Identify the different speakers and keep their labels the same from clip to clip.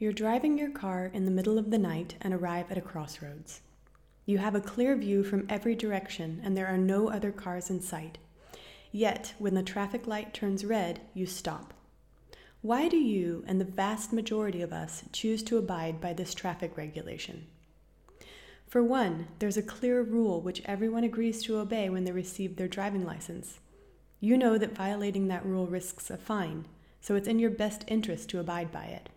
Speaker 1: You're driving your car in the middle of the night and arrive at a crossroads. You have a clear view from every direction and there are no other cars in sight. Yet, when the traffic light turns red, you stop. Why do you and the vast majority of us choose to abide by this traffic regulation? For one, there's a clear rule which everyone agrees to obey when they receive their driving license. You know that violating that rule risks a fine, so it's in your best interest to abide by it.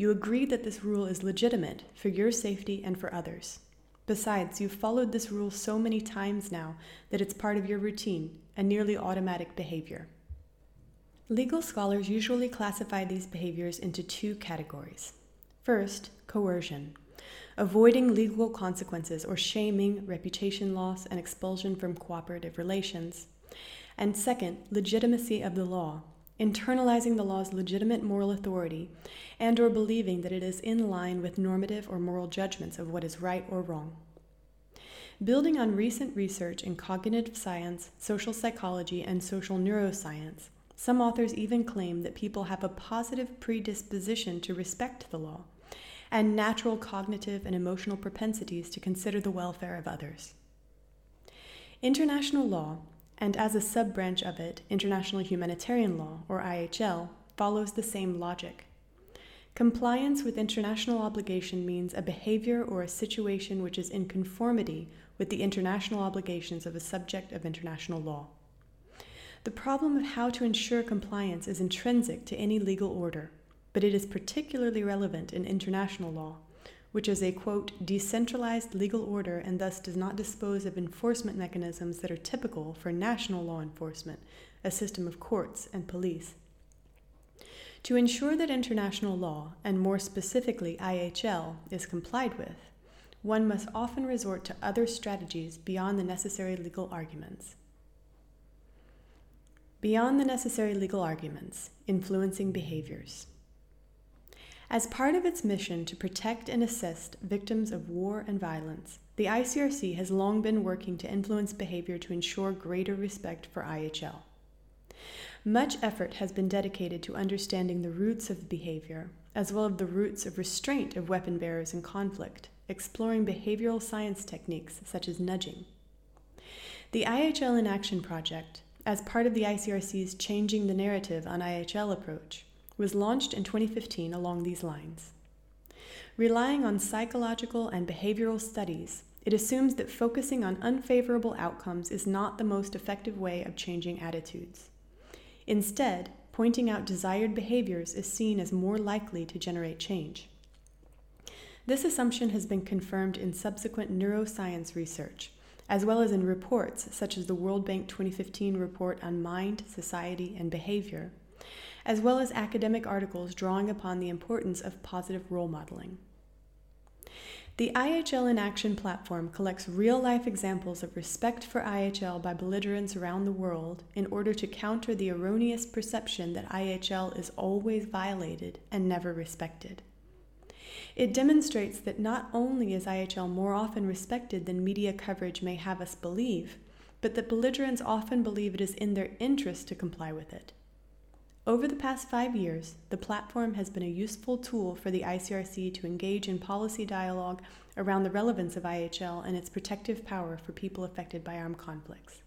Speaker 1: You agree that this rule is legitimate for your safety and for others. Besides, you've followed this rule so many times now that it's part of your routine, a nearly automatic behavior. Legal scholars usually classify these behaviors into two categories. First, coercion, avoiding legal consequences or shaming, reputation loss, and expulsion from cooperative relations. And second, legitimacy of the law, internalizing the law's legitimate moral authority and or believing that it is in line with normative or moral judgments of what is right or wrong. Building on recent research in cognitive science, social psychology, and social neuroscience, some authors even claim that people have a positive predisposition to respect the law and natural cognitive and emotional propensities to consider the welfare of others. International law and as a sub branch of it, international humanitarian law, or IHL, follows the same logic. Compliance with international obligation means a behavior or a situation which is in conformity with the international obligations of a subject of international law. The problem of how to ensure compliance is intrinsic to any legal order, but it is particularly relevant in international law which is a quote, decentralized legal order and thus does not dispose of enforcement mechanisms that are typical for national law enforcement, a system of courts and police. To ensure that international law, and more specifically IHL, is complied with, one must often resort to other strategies beyond the necessary legal arguments. Beyond the necessary legal arguments, influencing behaviors. As part of its mission to protect and assist victims of war and violence, the ICRC has long been working to influence behavior to ensure greater respect for IHL. Much effort has been dedicated to understanding the roots of behavior, as well as the roots of restraint of weapon bearers in conflict, exploring behavioral science techniques such as nudging. The IHL in Action project, as part of the ICRC's Changing the Narrative on IHL approach, was launched in 2015 along these lines. Relying on psychological and behavioral studies, it assumes that focusing on unfavorable outcomes is not the most effective way of changing attitudes. Instead, pointing out desired behaviors is seen as more likely to generate change. This assumption has been confirmed in subsequent neuroscience research, as well as in reports such as the World Bank 2015 report on mind, society, and behavior, as well as academic articles drawing upon the importance of positive role modeling. The IHL in Action platform collects real life examples of respect for IHL by belligerents around the world in order to counter the erroneous perception that IHL is always violated and never respected. It demonstrates that not only is IHL more often respected than media coverage may have us believe, but that belligerents often believe it is in their interest to comply with it. Over the past five years, the platform has been a useful tool for the ICRC to engage in policy dialogue around the relevance of IHL and its protective power for people affected by armed conflicts.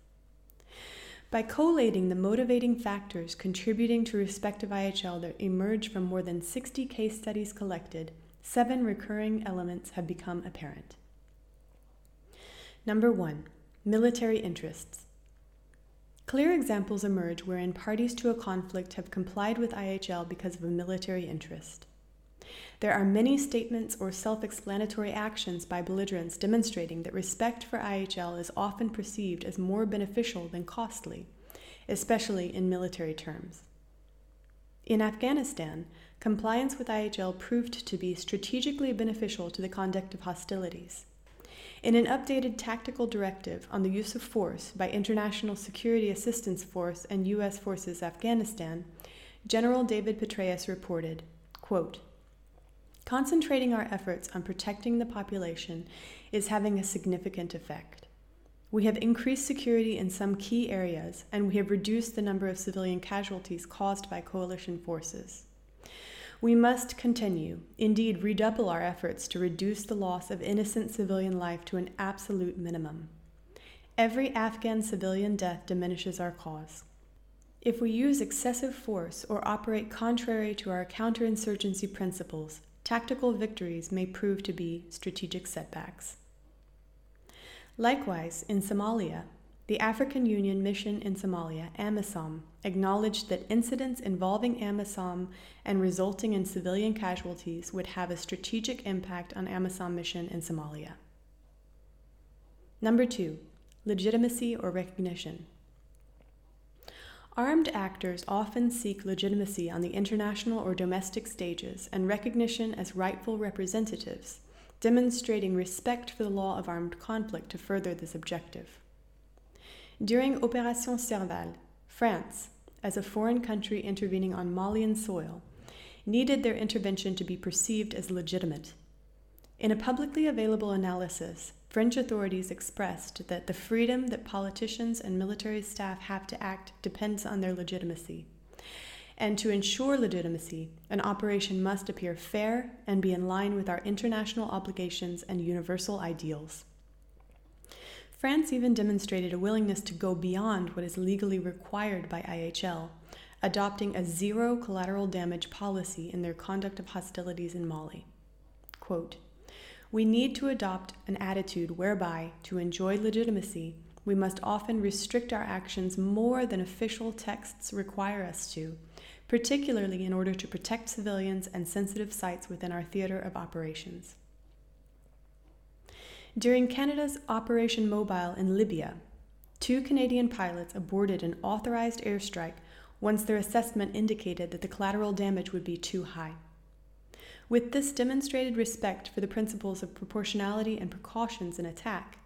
Speaker 1: By collating the motivating factors contributing to respect of IHL that emerge from more than 60 case studies collected, seven recurring elements have become apparent. Number one, military interests. Clear examples emerge wherein parties to a conflict have complied with IHL because of a military interest. There are many statements or self explanatory actions by belligerents demonstrating that respect for IHL is often perceived as more beneficial than costly, especially in military terms. In Afghanistan, compliance with IHL proved to be strategically beneficial to the conduct of hostilities. In an updated tactical directive on the use of force by International Security Assistance Force and U.S. Forces Afghanistan, General David Petraeus reported, quote, Concentrating our efforts on protecting the population is having a significant effect. We have increased security in some key areas, and we have reduced the number of civilian casualties caused by coalition forces. We must continue, indeed, redouble our efforts to reduce the loss of innocent civilian life to an absolute minimum. Every Afghan civilian death diminishes our cause. If we use excessive force or operate contrary to our counterinsurgency principles, tactical victories may prove to be strategic setbacks. Likewise, in Somalia, the African Union mission in Somalia, AMISOM, acknowledged that incidents involving AMISOM and resulting in civilian casualties would have a strategic impact on AMISOM mission in Somalia. Number two, legitimacy or recognition. Armed actors often seek legitimacy on the international or domestic stages and recognition as rightful representatives, demonstrating respect for the law of armed conflict to further this objective. During Opération Serval, France, as a foreign country intervening on Malian soil, needed their intervention to be perceived as legitimate. In a publicly available analysis, French authorities expressed that the freedom that politicians and military staff have to act depends on their legitimacy. And to ensure legitimacy, an operation must appear fair and be in line with our international obligations and universal ideals. France even demonstrated a willingness to go beyond what is legally required by IHL, adopting a zero collateral damage policy in their conduct of hostilities in Mali. Quote, we need to adopt an attitude whereby, to enjoy legitimacy, we must often restrict our actions more than official texts require us to, particularly in order to protect civilians and sensitive sites within our theater of operations. During Canada's Operation Mobile in Libya, two Canadian pilots aborted an authorized airstrike once their assessment indicated that the collateral damage would be too high. With this demonstrated respect for the principles of proportionality and precautions in attack,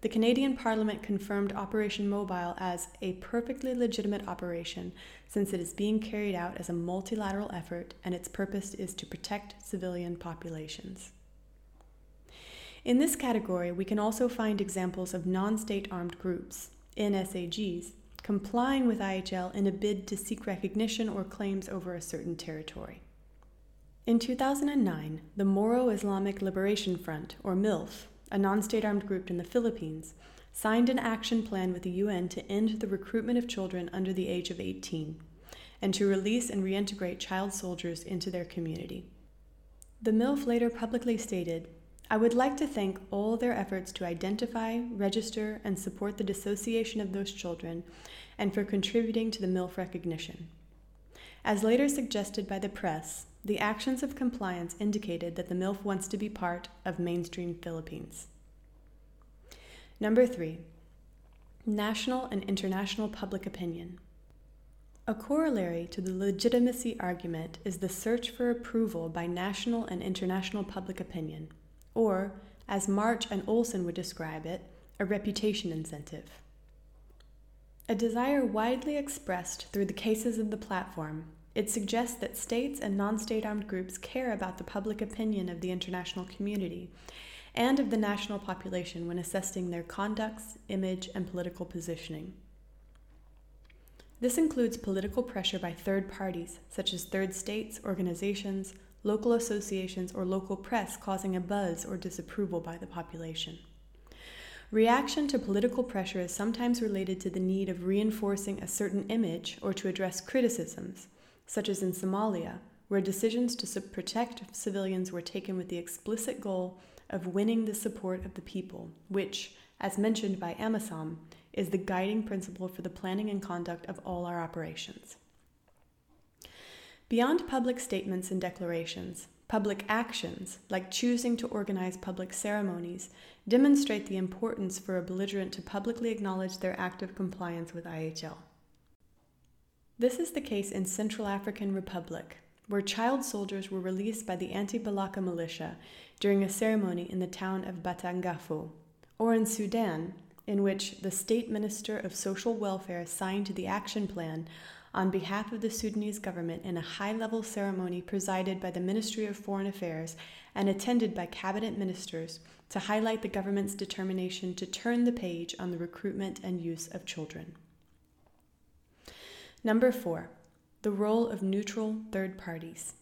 Speaker 1: the Canadian Parliament confirmed Operation Mobile as a perfectly legitimate operation since it is being carried out as a multilateral effort and its purpose is to protect civilian populations. In this category, we can also find examples of non state armed groups, NSAGs, complying with IHL in a bid to seek recognition or claims over a certain territory. In 2009, the Moro Islamic Liberation Front, or MILF, a non state armed group in the Philippines, signed an action plan with the UN to end the recruitment of children under the age of 18 and to release and reintegrate child soldiers into their community. The MILF later publicly stated I would like to thank all their efforts to identify, register, and support the dissociation of those children and for contributing to the MILF recognition. As later suggested by the press, the actions of compliance indicated that the MILF wants to be part of mainstream Philippines. Number three, national and international public opinion. A corollary to the legitimacy argument is the search for approval by national and international public opinion or, as March and Olsen would describe it, a reputation incentive. A desire widely expressed through the cases of the platform, it suggests that states and non state armed groups care about the public opinion of the international community and of the national population when assessing their conducts, image, and political positioning. This includes political pressure by third parties, such as third states, organizations, local associations, or local press causing a buzz or disapproval by the population. Reaction to political pressure is sometimes related to the need of reinforcing a certain image or to address criticisms, such as in Somalia, where decisions to protect civilians were taken with the explicit goal of winning the support of the people, which, as mentioned by AMISOM, is the guiding principle for the planning and conduct of all our operations. Beyond public statements and declarations, public actions, like choosing to organize public ceremonies, demonstrate the importance for a belligerent to publicly acknowledge their active compliance with IHL. This is the case in Central African Republic, where child soldiers were released by the anti-Balaka militia during a ceremony in the town of Batangafo, or in Sudan, in which the state minister of social welfare signed the action plan on behalf of the Sudanese government in a high level ceremony presided by the Ministry of Foreign Affairs and attended by cabinet ministers to highlight the government's determination to turn the page on the recruitment and use of children. Number four, the role of neutral third parties.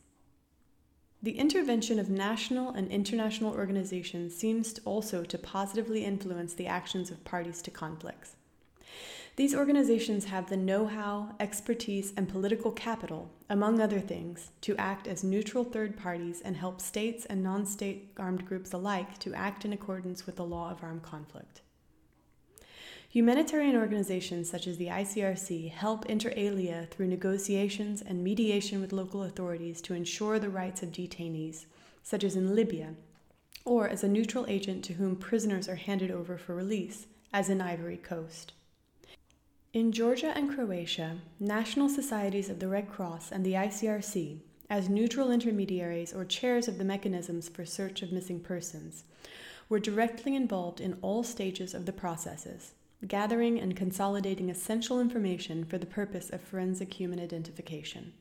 Speaker 1: The intervention of national and international organizations seems also to positively influence the actions of parties to conflicts. These organizations have the know how, expertise, and political capital, among other things, to act as neutral third parties and help states and non state armed groups alike to act in accordance with the law of armed conflict. Humanitarian organizations such as the ICRC help inter alia through negotiations and mediation with local authorities to ensure the rights of detainees, such as in Libya, or as a neutral agent to whom prisoners are handed over for release, as in Ivory Coast. In Georgia and Croatia, national societies of the Red Cross and the ICRC, as neutral intermediaries or chairs of the mechanisms for search of missing persons, were directly involved in all stages of the processes gathering and consolidating essential information for the purpose of forensic human identification.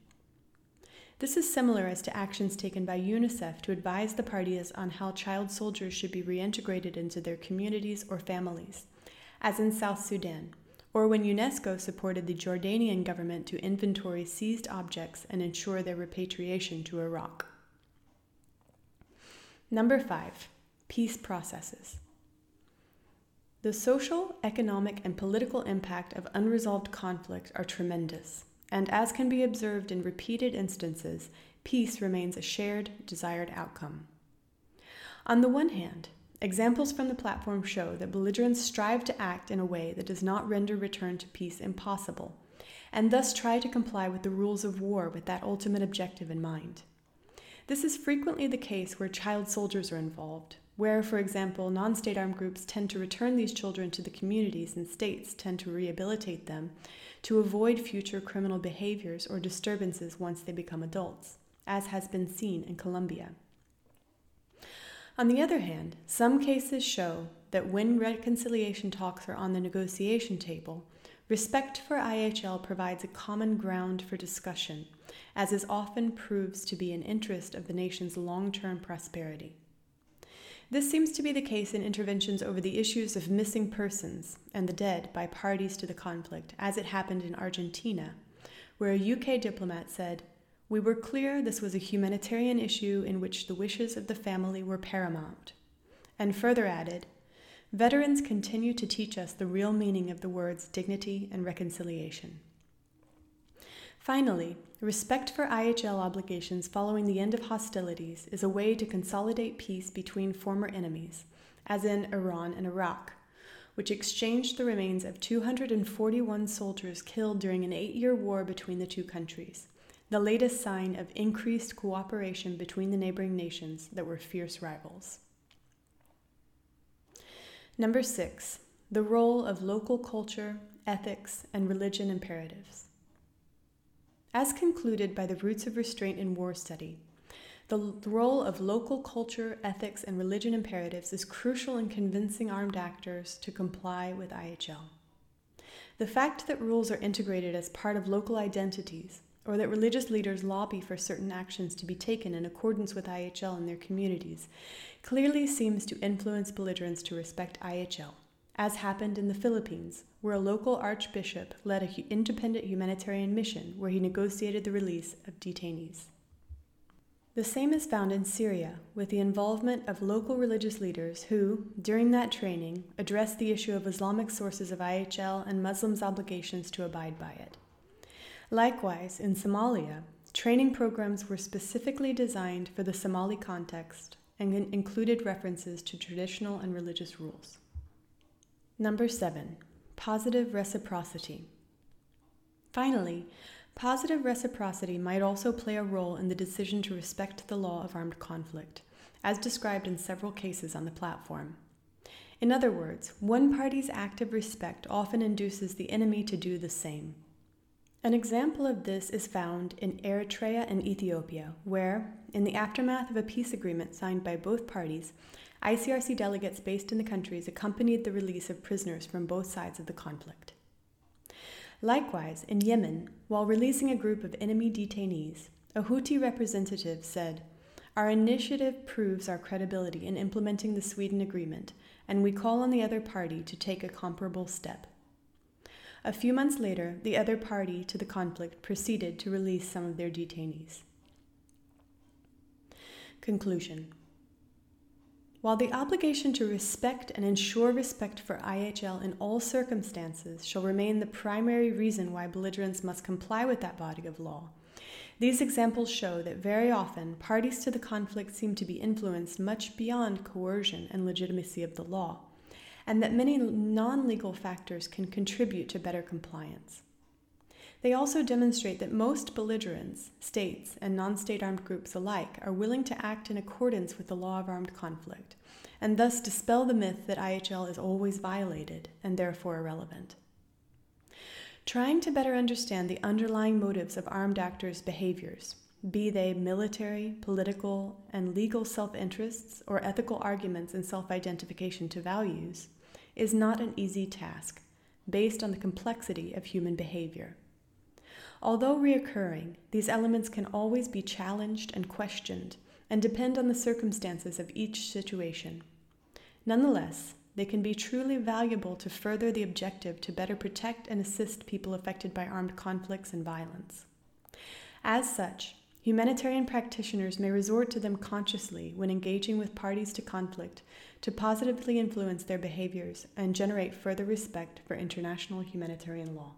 Speaker 1: This is similar as to actions taken by UNICEF to advise the parties on how child soldiers should be reintegrated into their communities or families, as in South Sudan, or when UNESCO supported the Jordanian government to inventory seized objects and ensure their repatriation to Iraq. Number five, peace processes. The social, economic, and political impact of unresolved conflict are tremendous, and as can be observed in repeated instances, peace remains a shared, desired outcome. On the one hand, examples from the platform show that belligerents strive to act in a way that does not render return to peace impossible, and thus try to comply with the rules of war with that ultimate objective in mind. This is frequently the case where child soldiers are involved, where, for example, non state armed groups tend to return these children to the communities and states tend to rehabilitate them to avoid future criminal behaviors or disturbances once they become adults, as has been seen in Colombia. On the other hand, some cases show that when reconciliation talks are on the negotiation table, respect for IHL provides a common ground for discussion, as is often proves to be an interest of the nation's long term prosperity. This seems to be the case in interventions over the issues of missing persons and the dead by parties to the conflict, as it happened in Argentina, where a UK diplomat said, We were clear this was a humanitarian issue in which the wishes of the family were paramount. And further added, Veterans continue to teach us the real meaning of the words dignity and reconciliation. Finally, respect for IHL obligations following the end of hostilities is a way to consolidate peace between former enemies, as in Iran and Iraq, which exchanged the remains of 241 soldiers killed during an eight year war between the two countries, the latest sign of increased cooperation between the neighboring nations that were fierce rivals. Number six, the role of local culture, ethics, and religion imperatives. As concluded by the Roots of Restraint in War study, the role of local culture, ethics, and religion imperatives is crucial in convincing armed actors to comply with IHL. The fact that rules are integrated as part of local identities, or that religious leaders lobby for certain actions to be taken in accordance with IHL in their communities, clearly seems to influence belligerents to respect IHL as happened in the Philippines, where a local archbishop led an independent humanitarian mission where he negotiated the release of detainees. The same is found in Syria, with the involvement of local religious leaders who, during that training, addressed the issue of Islamic sources of IHL and Muslims' obligations to abide by it. Likewise, in Somalia, training programs were specifically designed for the Somali context and included references to traditional and religious rules. Number seven, positive reciprocity. Finally, positive reciprocity might also play a role in the decision to respect the law of armed conflict, as described in several cases on the platform. In other words, one party's act of respect often induces the enemy to do the same. An example of this is found in Eritrea and Ethiopia, where, in the aftermath of a peace agreement signed by both parties, ICRC delegates based in the countries accompanied the release of prisoners from both sides of the conflict. Likewise, in Yemen, while releasing a group of enemy detainees, a Houthi representative said, Our initiative proves our credibility in implementing the Sweden Agreement, and we call on the other party to take a comparable step. A few months later, the other party to the conflict proceeded to release some of their detainees. Conclusion While the obligation to respect and ensure respect for IHL in all circumstances shall remain the primary reason why belligerents must comply with that body of law, these examples show that very often parties to the conflict seem to be influenced much beyond coercion and legitimacy of the law, and that many non legal factors can contribute to better compliance. They also demonstrate that most belligerents, states, and non state armed groups alike, are willing to act in accordance with the law of armed conflict, and thus dispel the myth that IHL is always violated and therefore irrelevant. Trying to better understand the underlying motives of armed actors' behaviors, be they military, political, and legal self interests or ethical arguments in self identification to values, is not an easy task based on the complexity of human behavior. Although reoccurring, these elements can always be challenged and questioned and depend on the circumstances of each situation. Nonetheless, they can be truly valuable to further the objective to better protect and assist people affected by armed conflicts and violence. As such, humanitarian practitioners may resort to them consciously when engaging with parties to conflict to positively influence their behaviors and generate further respect for international humanitarian law.